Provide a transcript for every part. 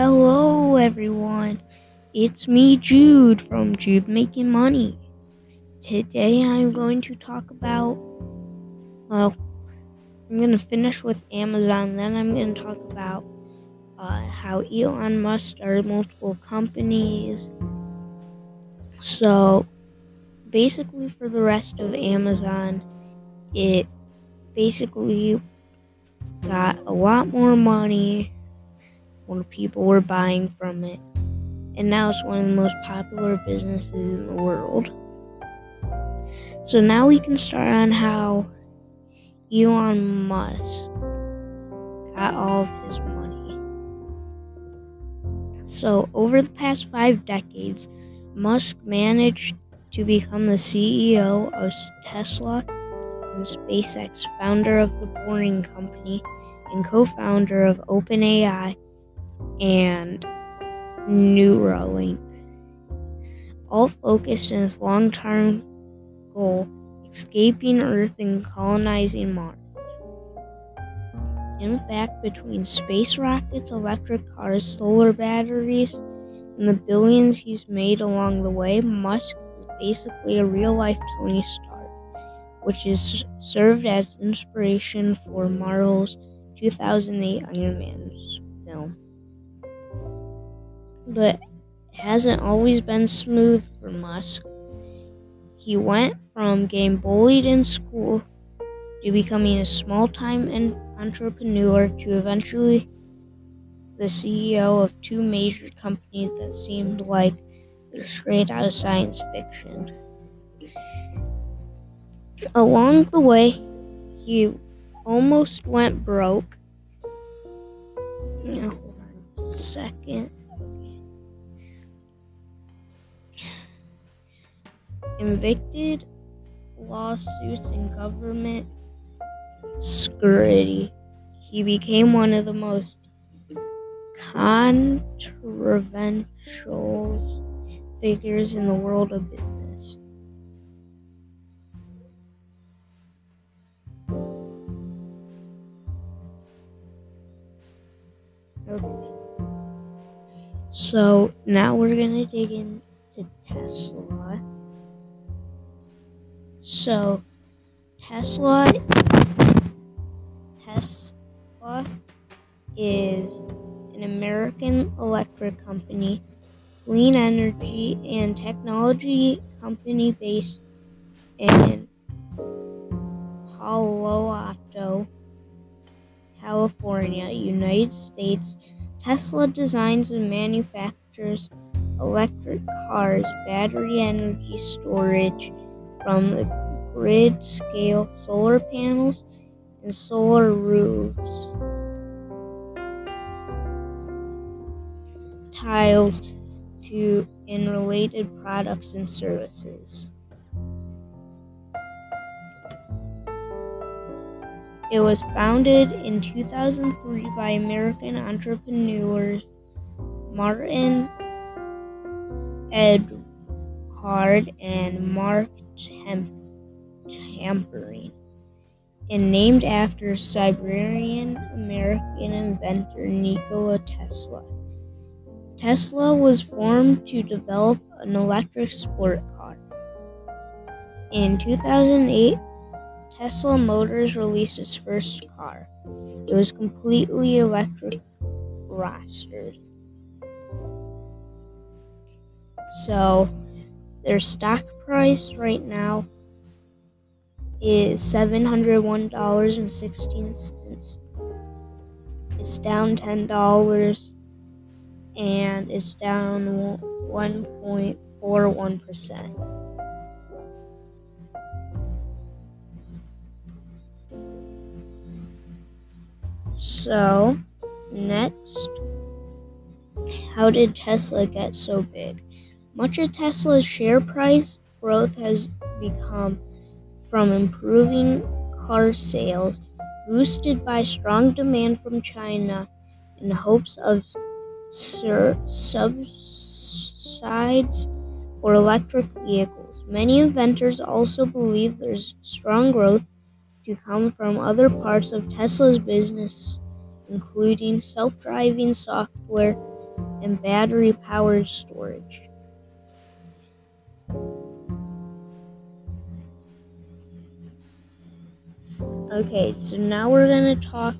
hello everyone. It's me, Jude from Jude Making Money. Today I'm going to talk about, well, I'm going to finish with Amazon, then I'm going to talk about uh, how Elon Musk started multiple companies. So, basically, for the rest of Amazon, it basically got a lot more money when people were buying from it. And now it's one of the most popular businesses in the world. So now we can start on how Elon Musk got all of his money. So, over the past five decades, Musk managed to become the CEO of Tesla and SpaceX, founder of the Boring Company, and co founder of OpenAI and Neuralink. All focused in his long term goal escaping Earth and colonizing Mars. In fact, between space rockets, electric cars, solar batteries, and the billions he's made along the way, Musk is basically a real life Tony Stark, which has served as inspiration for Marvel's 2008 Iron Man but it hasn't always been smooth for Musk. He went from getting bullied in school to becoming a small time entrepreneur to eventually the CEO of two major companies that seemed like they're straight out of science fiction. Along the way, he almost went broke. Now, hold on a second. Evicted, lawsuits, and government security. He became one of the most controversial figures in the world of business. Okay. So now we're going to dig into Tesla. So Tesla Tesla is an American electric company, clean energy and technology company based in Palo Alto, California, United States. Tesla designs and manufactures electric cars, battery energy storage, from the grid scale solar panels and solar roofs. Tiles to in related products and services. It was founded in 2003 by American entrepreneurs Martin Ed Hard and Mark Tarpenning, and named after Siberian American inventor Nikola Tesla. Tesla was formed to develop an electric sport car. In 2008, Tesla Motors released its first car. It was completely electric Roadster. So, their stock price right now is $701.16. It's down $10 and it's down 1.41%. So, next, how did Tesla get so big? Much of Tesla's share price growth has become from improving car sales, boosted by strong demand from China in hopes of sur- subsidies for electric vehicles. Many inventors also believe there's strong growth to come from other parts of Tesla's business, including self driving software and battery powered storage. Okay, so now we're going to talk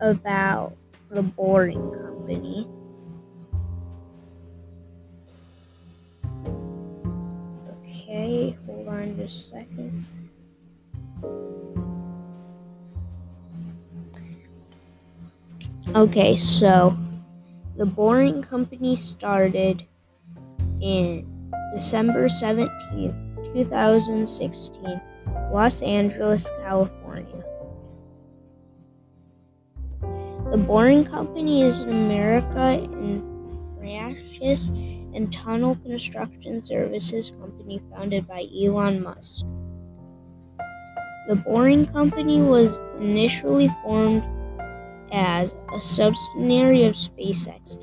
about the Boring Company. Okay, hold on just a second. Okay, so the Boring Company started in December 17th, 2016, Los Angeles, California. Boring Company is an America and Fractious and tunnel construction services company founded by Elon Musk. The Boring Company was initially formed as a subsidiary of SpaceX,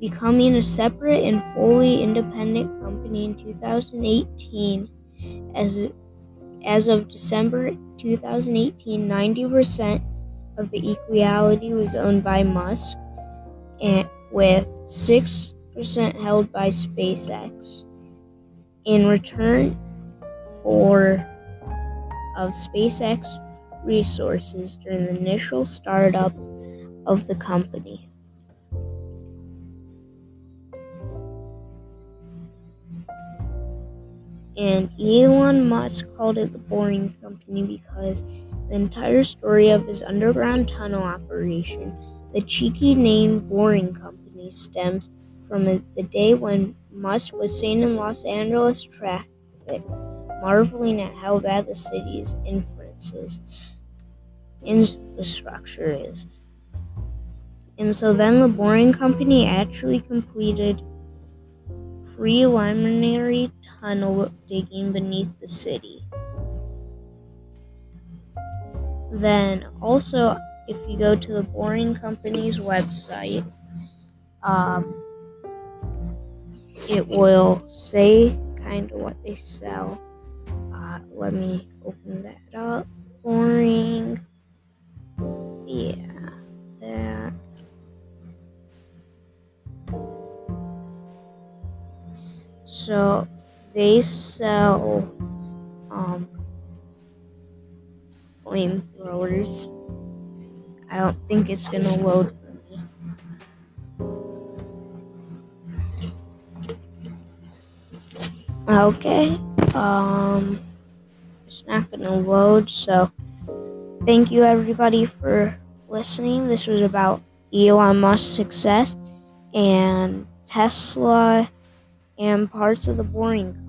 becoming a separate and fully independent company in 2018. As, as of December 2018, 90% of the equality was owned by Musk, and with 6 percent held by SpaceX. In return for of SpaceX resources during the initial startup of the company. And Elon Musk called it the Boring Company because the entire story of his underground tunnel operation, the cheeky name Boring Company, stems from the day when Musk was seen in Los Angeles traffic, marveling at how bad the city's inferences infrastructure is. And so then the Boring Company actually completed preliminary tunnel digging beneath the city. Then also, if you go to the Boring Company's website, um, it will say kind of what they sell. Uh, let me open that up. Boring. Yeah, that. So they sell um, flamethrowers. I don't think it's gonna load Okay. Um, it's not to load. So, thank you everybody for listening. This was about Elon Musk's success and Tesla and parts of the Boring.